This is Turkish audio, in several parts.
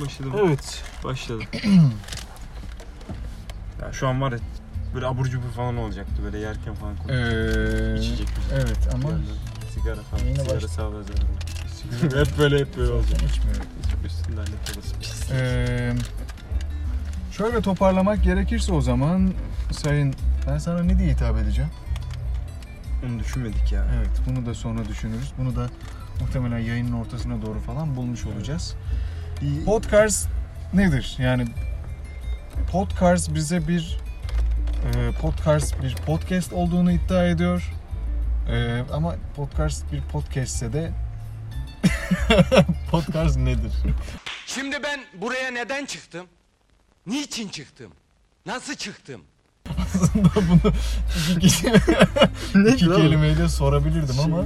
Bakayım başladı mı? Evet. Başladı. ya şu an var ya böyle abur cubur falan olacaktı böyle yerken falan konuşuyor. Ee, İçecek bir şey. Evet ama sigara falan. Yine sigara baş- sağlığı zararlı. hep böyle hep böyle olacak. içmiyorum. Üstünden ne kalası pis. Ee, şöyle toparlamak gerekirse o zaman sayın ben sana ne diye hitap edeceğim? Onu düşünmedik ya. Evet bunu da sonra düşünürüz. Bunu da muhtemelen yayının ortasına doğru falan bulmuş olacağız. Podcast nedir? Yani podcast bize bir e, podcast bir podcast olduğunu iddia ediyor. E, ama podcast bir podcastse de podcast nedir? Şimdi ben buraya neden çıktım? Niçin çıktım? Nasıl çıktım? Aslında bunu iki, kişi, iki kelimeyle sorabilirdim ama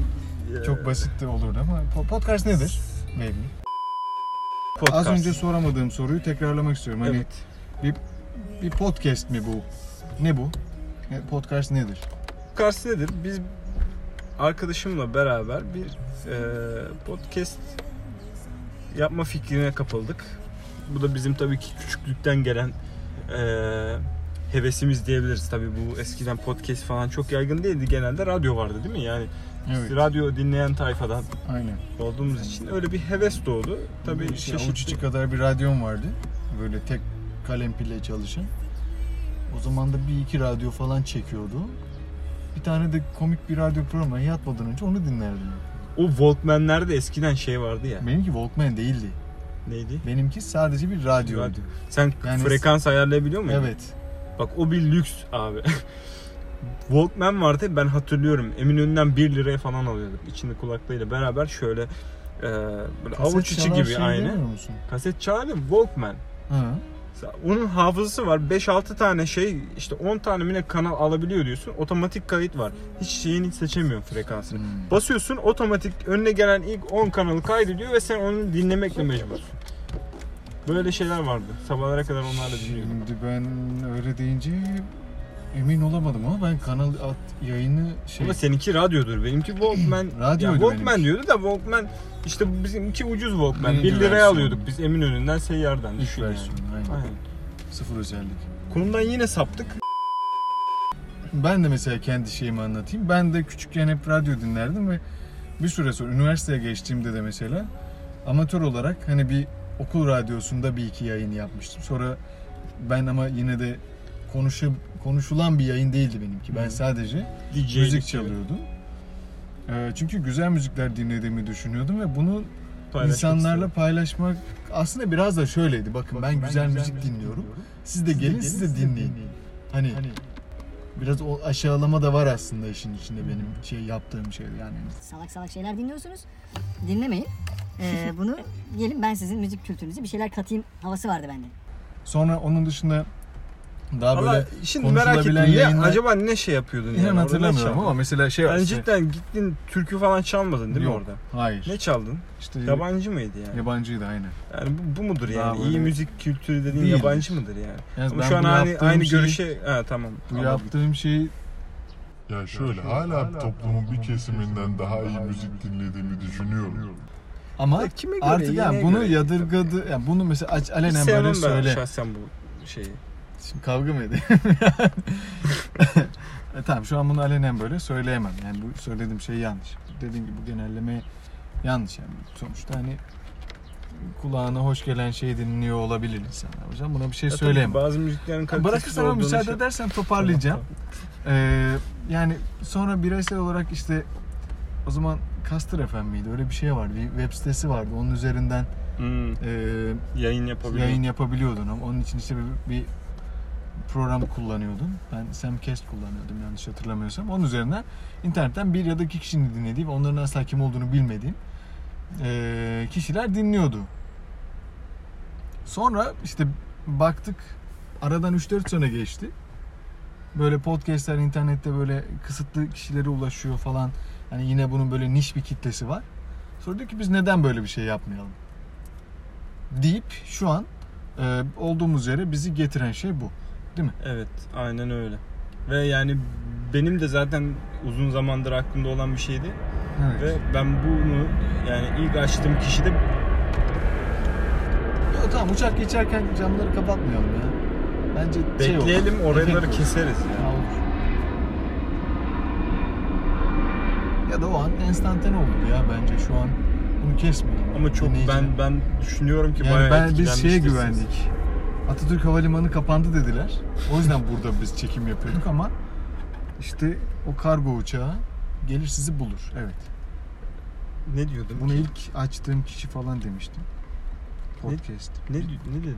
Ya. çok basit de olurdu ama po- podcast nedir? Belli. Podcast. Az önce soramadığım soruyu tekrarlamak istiyorum. Hani Evet. bir podcast mi bu? Ne bu? Podcast nedir? Podcast nedir? Biz arkadaşımla beraber bir e, podcast yapma fikrine kapıldık. Bu da bizim tabii ki küçüklükten gelen e, hevesimiz diyebiliriz. Tabii bu eskiden podcast falan çok yaygın değildi. Genelde radyo vardı değil mi? Yani Evet. radyo dinleyen tayfadan Aynen. olduğumuz için öyle bir heves doğdu. Tabii işte çeşitli... avuç içi kadar bir radyom vardı. Böyle tek kalem pille çalışan. O zaman da bir iki radyo falan çekiyordu. Bir tane de komik bir radyo programı yatmadan önce onu dinlerdim. O Walkman'lerde eskiden şey vardı ya. Benimki Walkman değildi. Neydi? Benimki sadece bir radyoydu. Radyo. Sen Yani- frekans ayarlayabiliyor muydun? Evet. Bak o bir lüks abi. Walkman vardı ben hatırlıyorum. Eminönü'nden 1 liraya falan alıyorduk. İçinde kulaklığıyla beraber şöyle e, böyle avuç içi çalar gibi şey aynı. musun? Kaset çalardı Walkman. Ha. Onun hafızası var. 5-6 tane şey işte 10 tane mi ne kanal alabiliyor diyorsun. Otomatik kayıt var. Hiç şeyini seçemiyorsun frekansını. Hmm. Basıyorsun otomatik önüne gelen ilk 10 kanalı kaydediyor ve sen onu dinlemekle mecbursun. Böyle şeyler vardı. Sabahlara kadar onlarla dinliyordum. Şimdi ben öyle deyince emin olamadım ama ben kanal at, yayını şey Ama seninki radyodur. Benimki Walkman. Radyoydu ya Walkman benimki. diyordu da Walkman işte bizimki ucuz Walkman. Birinci 1 liraya versiyonu. alıyorduk biz Eminönü'nden seyyardan. ilk versiyonu aynen. Aynen. Sıfır özellik. Konudan yine saptık. Ben de mesela kendi şeyimi anlatayım. Ben de küçükken hep radyo dinlerdim ve bir süre sonra üniversiteye geçtiğimde de mesela amatör olarak hani bir okul radyosunda bir iki yayın yapmıştım. Sonra ben ama yine de konuşu, konuşulan bir yayın değildi benimki. Ben sadece DJ müzik çalıyordum. Ee, çünkü güzel müzikler dinlediğimi düşünüyordum ve bunu insanlarla paylaşmak aslında biraz da şöyleydi. Bakın, ben, güzel, müzik, dinliyorum. Siz de gelin, siz de dinleyin. Hani, biraz o aşağılama da var aslında işin içinde benim şey yaptığım şey yani. salak salak şeyler dinliyorsunuz. Dinlemeyin. Ee, bunu gelin ben sizin müzik kültürünüze bir şeyler katayım havası vardı bende. Sonra onun dışında daha Valla böyle şimdi merak ettim. yayınlar- acaba ne şey yapıyordun? inan yani? Hatırlamıyorum ama mesela şey Yani işte- cidden gittin türkü falan çalmadın değil mi Yok, orada? Hayır. Ne çaldın? İşte Yabancı mıydı yani? yabancıydı aynen. Yani bu, bu mudur Daha yani? İyi böyle- müzik kültürü dediğin Değildir. yabancı mıdır yani? Yani Ama ben şu an aynı, aynı şeyi- görüşe... Ha tamam. Bu anladım. yaptığım şeyi Ya şöyle hala toplumun bir kesiminden daha iyi müzik dinlediğimi düşünüyorum. ama Ya kime göre, artık yani bunu göre. yadırgadı yani bunu mesela alenen böyle ben söyle. şahsen bu şeyi. Şimdi kavga mı edelim? e, tamam şu an bunu alenen böyle söyleyemem. Yani bu söylediğim şey yanlış. Dediğim gibi bu genelleme yanlış yani. Sonuçta hani kulağına hoş gelen şey dinliyor olabilir insanlar. Yüzden buna bir şey Ya söyleyemem. Bazı müziklerin kalitesiz Bırakırsan ama müsaade şey- edersen toparlayacağım. Ee, yani sonra bireysel olarak işte o zaman Kastır FM miydi? Öyle bir şey vardı. Bir web sitesi vardı. Onun üzerinden Hmm, e, yayın yapabiliyor. yayın yapabiliyordun ama onun için işte bir, bir program kullanıyordun. Ben Semcast kullanıyordum yanlış hatırlamıyorsam. Onun üzerinden internetten bir ya da iki kişinin dinlediği ve onların asla kim olduğunu bilmediğim kişiler dinliyordu. Sonra işte baktık aradan 3-4 sene geçti. Böyle podcastler internette böyle kısıtlı kişilere ulaşıyor falan. Hani yine bunun böyle niş bir kitlesi var. Sonra diyor ki biz neden böyle bir şey yapmayalım? Deyip şu an olduğumuz yere bizi getiren şey bu. Değil mi? Evet, aynen öyle. Ve yani benim de zaten uzun zamandır aklımda olan bir şeydi. Ve ben bunu yani ilk açtığım kişi de Yok tamam uçak geçerken camları kapatmayalım ya. Bence şey olur, Bekleyelim efekt oraları olur. keseriz ya. olur. Ya da o an enstantane olur ya bence şu an bunu kesmeyelim. Ama çok Dinleyici. ben ben düşünüyorum ki yani bayağı ben biz şeye etkilenmiştir siz. güvendik. Atatürk Havalimanı kapandı dediler. O yüzden burada biz çekim yapıyorduk ama işte o kargo uçağı gelir sizi bulur. Evet. Ne diyordum Bunu ki? ilk açtığım kişi falan demiştim. Podcast. Ne, ne dedim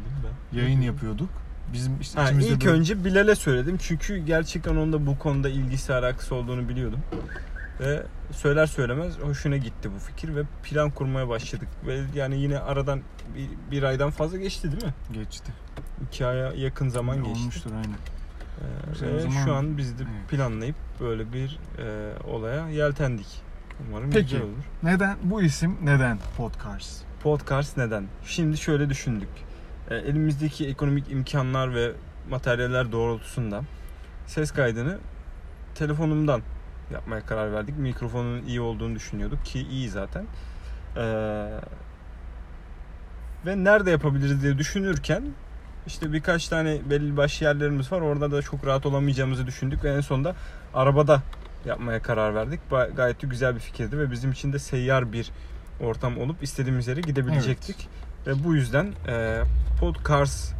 ben? Yayın yapıyorduk. Bizim işte Ha, ilk böyle- önce Bilal'e söyledim çünkü gerçekten onun da bu konuda ilgisi alakası olduğunu biliyordum. Ve söyler söylemez hoşuna gitti bu fikir ve plan kurmaya başladık. Ve yani yine aradan bir, bir aydan fazla geçti değil mi? geçti. İki aya yakın zaman geçti. Olmuştur aynen. Ee, ve zaman- şu an biz de Evet. planlayıp böyle bir e, olaya yeltendik. Umarım Peki. güzel olur. Neden bu isim neden Podcast? Podcast neden? Şimdi şöyle düşündük. E, elimizdeki ekonomik imkanlar ve materyaller doğrultusunda ses kaydını telefonumdan yapmaya karar verdik. Mikrofonun iyi olduğunu düşünüyorduk ki iyi zaten. E, ve nerede yapabiliriz diye düşünürken işte birkaç tane belli başlı yerlerimiz var. Orada da çok rahat olamayacağımızı düşündük ve en sonunda arabada yapmaya karar verdik. Gayet de güzel bir fikirdi ve bizim için de seyyar bir ortam olup istediğimiz yere gidebilecektik. Ve bu yüzden e, Podcars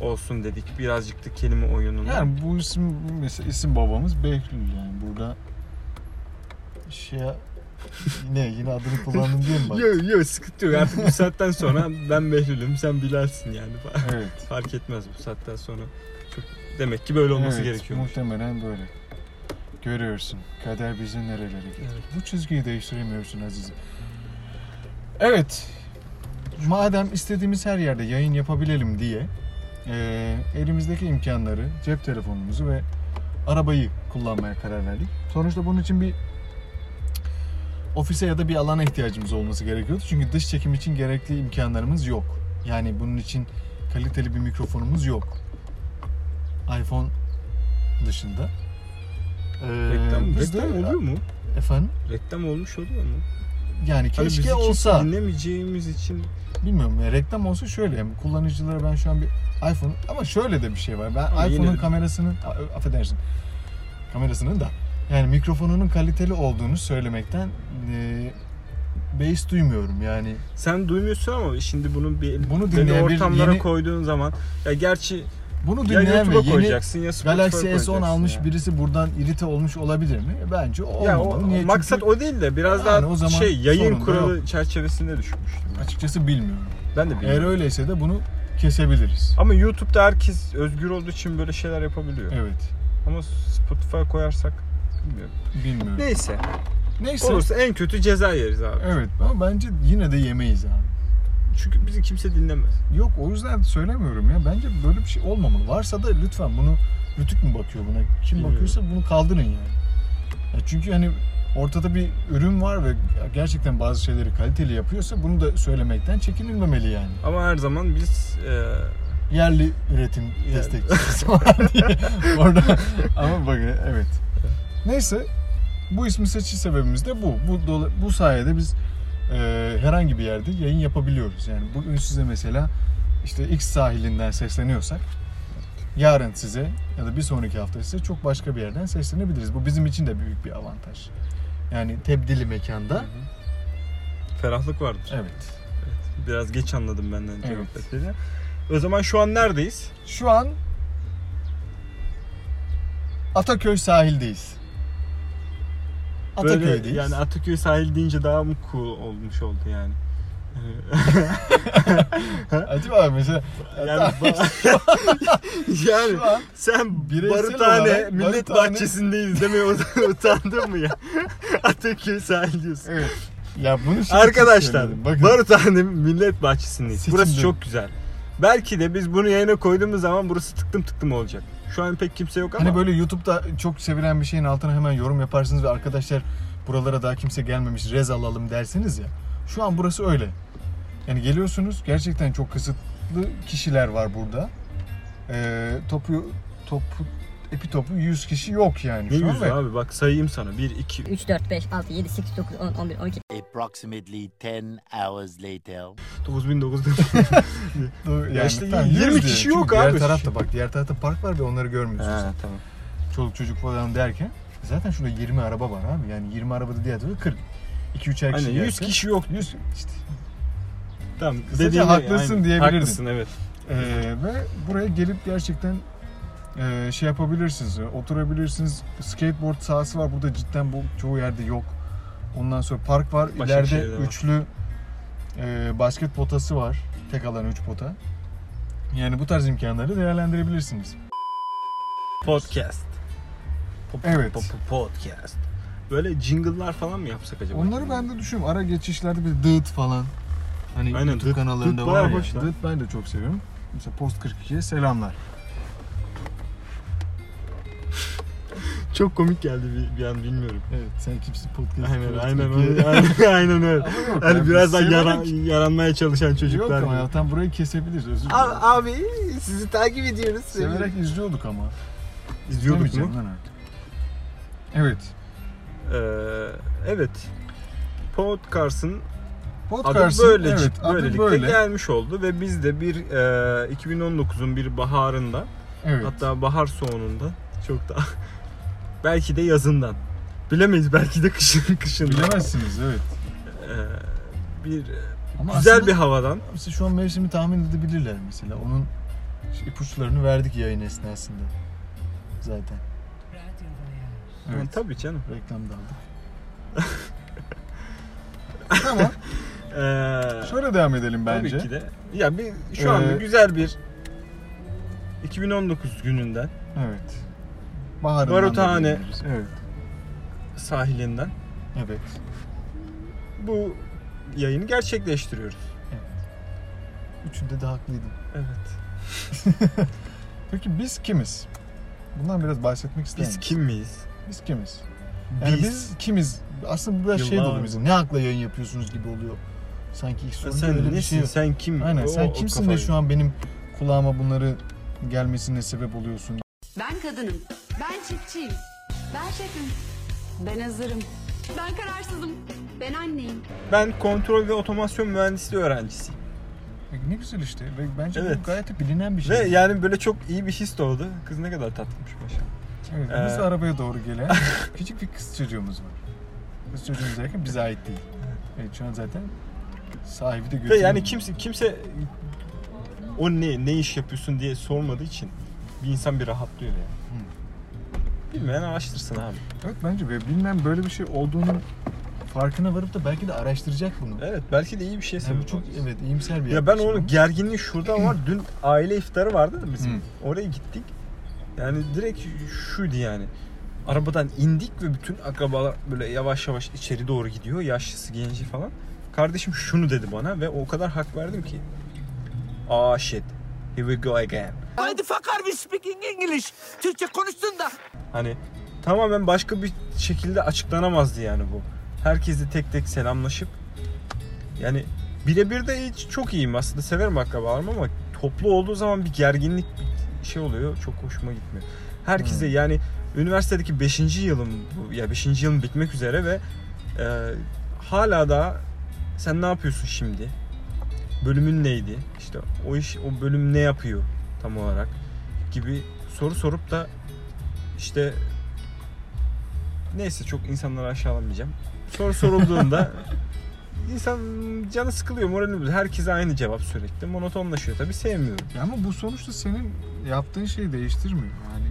olsun dedik. Birazcık da kelime oyunundan. Yani bu isim mesela isim babamız Behlül yani burada şey ne yine adını kullandım diye mi bak? Yok yok sıkıntı yok. Artık bu saatten sonra ben Behlül'üm sen Bilal'sin yani. Evet. Fark etmez bu saatten sonra. Çok demek ki böyle olması evet, gerekiyor. Muhtemelen böyle. Görüyorsun. Kader bizi nerelere getirdi. Evet. Bu çizgiyi değiştiremiyorsun azizim. Evet. Madem istediğimiz her yerde yayın yapabilelim diye eee, elimizdeki imkanları, cep telefonumuzu ve arabayı kullanmaya karar verdik. Sonuçta bunun için bir ofise ya da bir alana ihtiyacımız olması gerekiyordu. Çünkü dış çekim için gerekli imkanlarımız yok. Yani bunun için kaliteli bir mikrofonumuz yok. iPhone dışında. Ee, Reklam, reklam oluyor mu? Efendim? Reklam olmuş oluyor mu? Yani Hani keşke kimse olsa. dinlemeyeceğimiz için Bilmiyorum ya reklam olsa şöyle yani kullanıcılara ben şu an bir iPhone ama şöyle de bir şey var. Ben Ama iPhone'un kamerasının a- affedersin. Kamerasının da yani mikrofonunun kaliteli olduğunu söylemekten e, beis duymuyorum yani. sen duymuyorsun ama şimdi bunu bir Bunu belli dinleyen bir ortamlara yeni- koyduğun zaman ya gerçi Bunu dinleyen ve yeni koyacaksın ya Galaxy S10 koyacaksın almış ya. birisi buradan irite olmuş olabilir mi? Bence o Ya o, olmamalı. Niye? maksat Çünkü o değil de biraz Yani daha o zaman şey yayın kuralı çerçevesinde düşmüştüm. açıkçası bilmiyorum. Ben de Eğer bilmiyorum. öyleyse de bunu kesebiliriz. Ama YouTube'da herkes özgür olduğu için böyle şeyler yapabiliyor. Evet. Ama Spotify'a koyarsak bilmiyorum. Bilmiyorum. Neyse. Neyse. Olursa en kötü ceza yeriz abi. Evet ama bence yine de yemeyiz abi. Çünkü bizi kimse dinlemez. Yok o yüzden söylemiyorum ya. Bence böyle bir şey olmamalı. Varsa da lütfen bunu Rütük mü bakıyor buna? Kim Bilmiyorum. bakıyorsa bunu kaldırın yani. Ya çünkü hani ortada bir ürün var ve gerçekten bazı şeyleri kaliteli yapıyorsa bunu da söylemekten çekinilmemeli yani. Ama her zaman biz e, Yerli üretim Yani. destekçisi orada ama bak evet. Neyse bu ismi seçiş sebebimiz de bu. Bu bu sayede biz e, herhangi bir yerde yayın yapabiliyoruz. Yani bugün size mesela işte X sahilinden sesleniyorsak yarın size ya da bir sonraki hafta size çok başka bir yerden seslenebiliriz. Bu bizim için de büyük bir avantaj. Yani tebdili mekanda. ferahlık vardır. Evet. Biraz geç anladım benden Evet. O zaman şu an neredeyiz? Şu an Ataköy sahildeyiz. Böyle Ataköy'deyiz. yani Ataköy sahil deyince daha mı cool olmuş oldu yani? Acaba mesela yani yani sen Barutane Millet Barutane- Bahçesi'ndeyiz demeye ut- utandın mı ya? Ataköy sahil diyorsun. evet. Ya bunu şimdi Arkadaşlar Barutane Millet Bahçesi'ndeyiz. Burası çok güzel. Belki de biz bunu yayına koyduğumuz zaman burası tıktım tıktım olacak. Şu an pek kimse yok ama hani böyle YouTube'da çok sevilen bir şeyin altına hemen yorum yaparsınız ve arkadaşlar buralara daha kimse gelmemiş rez alalım dersiniz ya. Şu an burası öyle. Yani geliyorsunuz gerçekten çok kısıtlı kişiler var burada. Ee, topu topu epitopu 100 kişi yok yani Ne şu an. yüzü ve- abi bak sayayım sana. 1, 2, 3, 4, 5, 6, 7, 8, 9, 10, 11, 12. Approximately 10 hours later. 9900. Doğru, Ya işte tamam, 20 100 kişi diyor. yok Çünkü abi. Diğer tarafta bak diğer tarafta park var ve onları görmüyorsun sen. tamam. Çoluk çocuk falan derken zaten şurada 20 araba var abi. Yani 20 arabada diğer tarafta 40. 2 3'er kişi Aynen 100 gelse- kişi yok. 100 işte. Tamam. Kısaca haklısın aynen. diyebilirdin. Haklısın evet. Ee, ve buraya gelip gerçekten e, şey yapabilirsiniz. Oturabilirsiniz. Skateboard sahası var. Burada cidden bu çoğu yerde yok. Ondan sonra park var. Başakşehir'de İleride var. üçlü e, basket potası var. Tek alan 3 pota. Yani bu tarz imkanları değerlendirebilirsiniz. Podcast. Pop- Evet. pop- podcast. Böyle jingle'lar falan mı yapsak acaba? Onları ben de düşünüyorum. Ara geçişlerde bir dıt falan. Hani Aynen, YouTube dıt- kanallarında dıt var ya. hoş. Dıt ben de çok seviyorum. Mesela Post 42'ye selamlar. Çok komik geldi bir, bir an bilmiyorum. Evet sen kimsin podcast? Aynen aynen 42'ye. öyle. Aynen, aynen öyle. Yok Hani ya, biraz daha severek- yara, yaranmaya çalışan çocuklar. Yok ama tam burayı kesebiliriz özür dilerim. Abi, abi sizi takip ediyoruz. Severek izliyorduk ama. izliyorduk mu? lan artık. Evet. Ee, evet. Podcast'ın adı Podcast'ın böyle evet, adı böylelikle böyle. gelmiş oldu ve biz de bir e, 2019'un bir baharında Evet. hatta bahar sonunda çok da belki de yazından bilemeyiz belki de kışın kışında Bilemezsiniz evet. Ee, bir Ama güzel bir havadan Mesela şu an mevsimi tahmin edebilirler mesela. Onun ipuçlarını verdik yayın esnasında. Zaten. Evet. Evet. tabii canım. Reklam da aldık. tamam. Ee, Şöyle devam edelim bence. Tabii ki de. Ya bir şu anda Ee, güzel bir 2019 gününden Evet. Baharından diyebiliriz. Evet. sahilinden Evet. bu yayını gerçekleştiriyoruz. Üçünde de haklıydın. Evet. Peki biz kimiz? Bundan biraz bahsetmek ister Biz kim miyiz? Biz kimiz? Yani biz, kimiz? Aslında bu biraz şey Yıllar- dolu bizim. Ne akla yayın yapıyorsunuz gibi oluyor. Sanki ilk öyle sen bir nesin? şey yok. sen kim? Aynen. O- sen o kimsin de şu an benim kulağıma bunları gelmesine sebep oluyorsun? Ben kadınım. Ben çiftçiyim. Ben şefim. Ben hazırım. Ben kararsızım. Ben anneyim. Ben kontrol ve otomasyon mühendisliği öğrencisiyim. E, Ne güzel işte. Ve bence Evet. bu gayet de bilinen bir şey. Ve yani böyle çok iyi bir his doğdu. Kız ne kadar tatlıymış maşallah. Evet, Ee, biz de arabaya doğru gelen küçük bir kız çocuğumuz var. Kız çocuğumuz derken bize ait değil. Evet şu an zaten sahibi de Ve götürüyor. yani kimse kimse o ne ne iş yapıyorsun diye sormadığı için bir insan bir rahatlıyor yani. Bilmeyen araştırsın abi. Evet bence ve bilmem böyle bir şey olduğunun farkına varıp da belki de araştıracak bunu. Evet belki de iyi bir şey Yani bu çok evet iyimser bir Ya ben yaklaşım onu ama- gerginliği şurada var. Dün aile iftarı vardı da bizim. Hı. Oraya gittik. Yani direkt şuydu yani. Arabadan indik ve bütün akrabalar böyle yavaş yavaş içeri doğru gidiyor. Yaşlısı, genci falan. Kardeşim şunu dedi bana ve o kadar hak verdim ki. Aa shit. Here we go again. Why the fuck are we speaking English? Türkçe konuştun da. Hani tamamen başka bir şekilde açıklanamazdı yani bu. Herkesle tek tek selamlaşıp yani birebir de hiç çok iyiyim aslında severim akrabalarımı ama toplu olduğu zaman bir gerginlik bir şey oluyor çok hoşuma gitmiyor. Herkese Hmm. yani üniversitedeki 5. yılım bu ya 5. yılım bitmek üzere ve e, hala da sen ne yapıyorsun şimdi? Bölümün neydi? İşte o iş o bölüm ne yapıyor tam olarak gibi soru sorup da işte neyse çok insanları aşağılamayacağım. Soru sorulduğunda insan canı sıkılıyor, morali bozuyor. Herkese aynı cevap sürekli. Monotonlaşıyor. Tabii sevmiyorum. Ya ama bu sonuçta senin yaptığın şeyi değiştirmiyor. Yani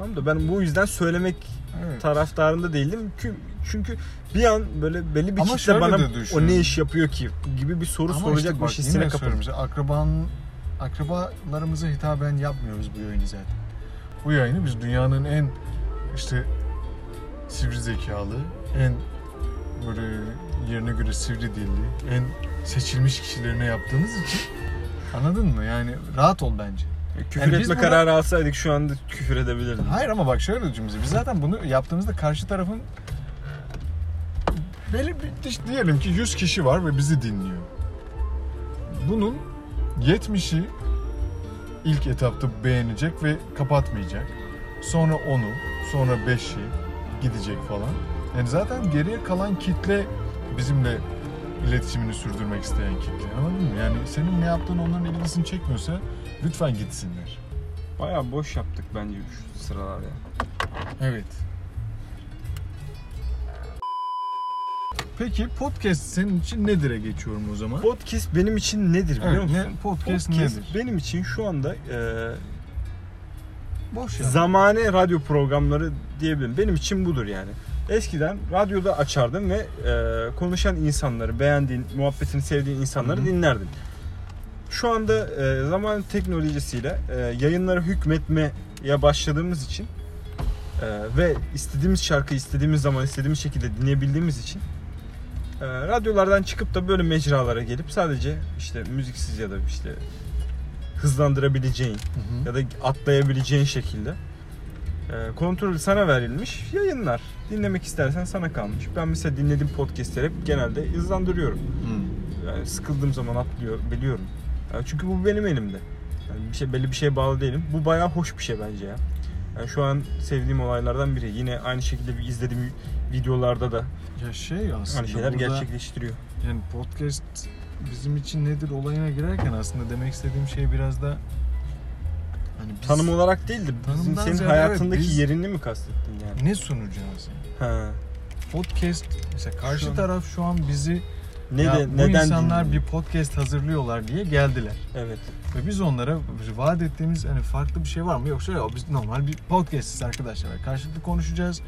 Tamam da ben bu yüzden söylemek evet. taraftarında değildim. Çünkü, çünkü bir an böyle belli bir Ama kitle bana o ne iş yapıyor ki gibi bir soru Ama soracak işte bak, hissine yine kapıldım. akraban, akrabalarımıza hitaben yapmıyoruz bu yayını zaten. Bu yayını biz dünyanın en işte sivri zekalı, en böyle yerine göre sivri dilli, en seçilmiş kişilerine yaptığımız için anladın mı? Yani rahat ol bence. Küfür Yani etme burada- kararı alsaydık şu anda küfür edebilirdim. Hayır ama bak şöyle düşün bize. Biz zaten bunu yaptığımızda karşı tarafın belli bir diyelim ki 100 kişi var ve bizi dinliyor. Bunun 70'i ilk etapta beğenecek ve kapatmayacak. sonra onu, sonra beşi gidecek falan. Yani zaten geriye kalan kitle bizimle iletişimini sürdürmek isteyen kitle. Anladın mı? Yani senin ne yaptığın onların ilgisini çekmiyorsa lütfen gitsinler. Bayağı boş yaptık bence şu sıralar ya. Evet. Peki podcast senin için nedir'e geçiyorum o zaman? Podcast benim için nedir biliyor Evet, musun? ne, podcast, nedir? benim için şu anda e, Boş ya. zamane radyo programları diyebilirim. Benim için budur yani. Eskiden radyoda açardım ve e, konuşan insanları, beğendiğin, muhabbetini sevdiğin insanları Hı hı. dinlerdin. Şu anda e, zaman teknolojisiyle e, yayınlara hükmetmeye başladığımız için e, ve istediğimiz şarkıyı istediğimiz zaman istediğimiz şekilde dinleyebildiğimiz için e, radyolardan çıkıp da böyle mecralara gelip sadece işte müziksiz ya da işte hızlandırabileceğin Hı hı. ya da atlayabileceğin şekilde e, kontrolü sana verilmiş yayınlar. Dinlemek istersen sana kalmış. Ben mesela dinlediğim podcastleri hep genelde hızlandırıyorum. Hı. Yani sıkıldığım zaman atlıyor, biliyorum. Yani çünkü bu benim elimde. Yani bir şey belli bir şeye bağlı değilim. Bu bayağı hoş bir şey bence ya. Yani şu an sevdiğim olaylardan biri. Yine aynı şekilde bir izlediğim videolarda da Ya şey aslında hani şeyler burada- gerçekleştiriyor. Yani podcast bizim için nedir olayına girerken aslında demek istediğim şey biraz da hani biz Tanım olarak değil de bizim senin hayatındaki evet, yerini mi kastettin yani? ne sunacağız? yani? Ha. Podcast mesela karşı Şu an- taraf şu an bizi Ne ya de, bu neden insanlar dinliyor? bir podcast hazırlıyorlar diye geldiler. Evet. Ve biz onlara vaat ettiğimiz hani farklı bir şey var mı? Yoksa ya biz normal bir podcastiz arkadaşlar. Karşılıklı konuşacağız.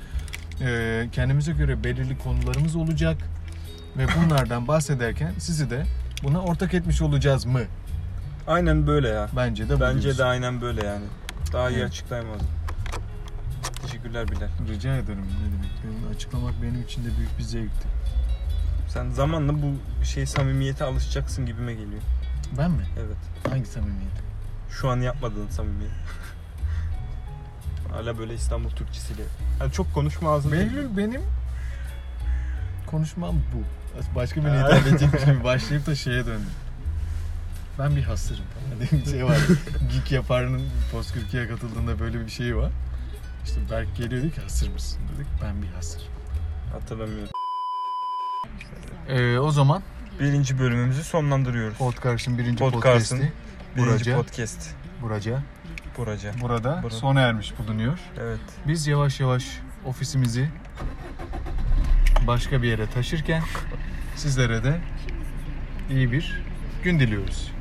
Ee, kendimize göre belirli konularımız olacak. Ve bunlardan bahsederken sizi de buna ortak etmiş olacağız mı? Aynen böyle ya. Bence de Bence diyorsun. de aynen böyle yani. Daha iyi Evet. açıklayamazdım. Teşekkürler Bilal. Rica ederim. Ne demek? Benim açıklamak benim için de büyük bir zevkti. Sen zamanla bu şey samimiyete alışacaksın gibime geliyor. Ben mi? Evet. Hangi samimiyet? Şu an yapmadığın samimiyet. Hala böyle İstanbul Türkçesiyle. Yani çok konuşma ağzın. Behlül benim konuşmam bu. Başka birine hitap edecekmiş gibi başlayıp da şeye döndüm. Ben bir hasırım diye bir şey var. Geek Yapar'ın Post 42'ye katıldığında böyle bir şey var. İşte Berk geliyor diyor ki hasır mısın dedik. Ben bir hasır. Hatırlamıyorum. Ee, o zaman Birinci bölümümüzü sonlandırıyoruz. Podcast'ın birinci Podcast'ın podcast'i Birinci Buraca. podcast. buraca, Buraca. burada, Burada. sona ermiş bulunuyor. Evet. Biz yavaş yavaş ofisimizi başka bir yere taşırken sizlere de iyi bir gün diliyoruz.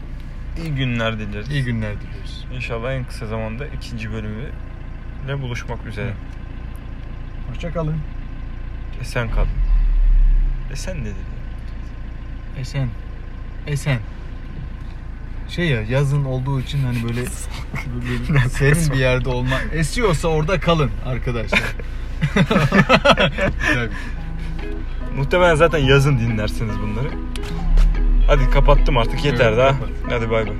İyi günler dileriz. İyi günler diliyoruz. İnşallah en kısa zamanda ikinci bölümüyle buluşmak üzere. Hoşçakalın. Esen kal. Esen nedir ya? Esen. Esen. Şey ya yazın olduğu için hani böyle, böyle serin bir yerde olma. Esiyorsa orada kalın arkadaşlar. Şey. Muhtemelen zaten yazın dinlersiniz bunları. Hadi kapattım artık yeter Evet, daha. kapat. Hadi bay bay.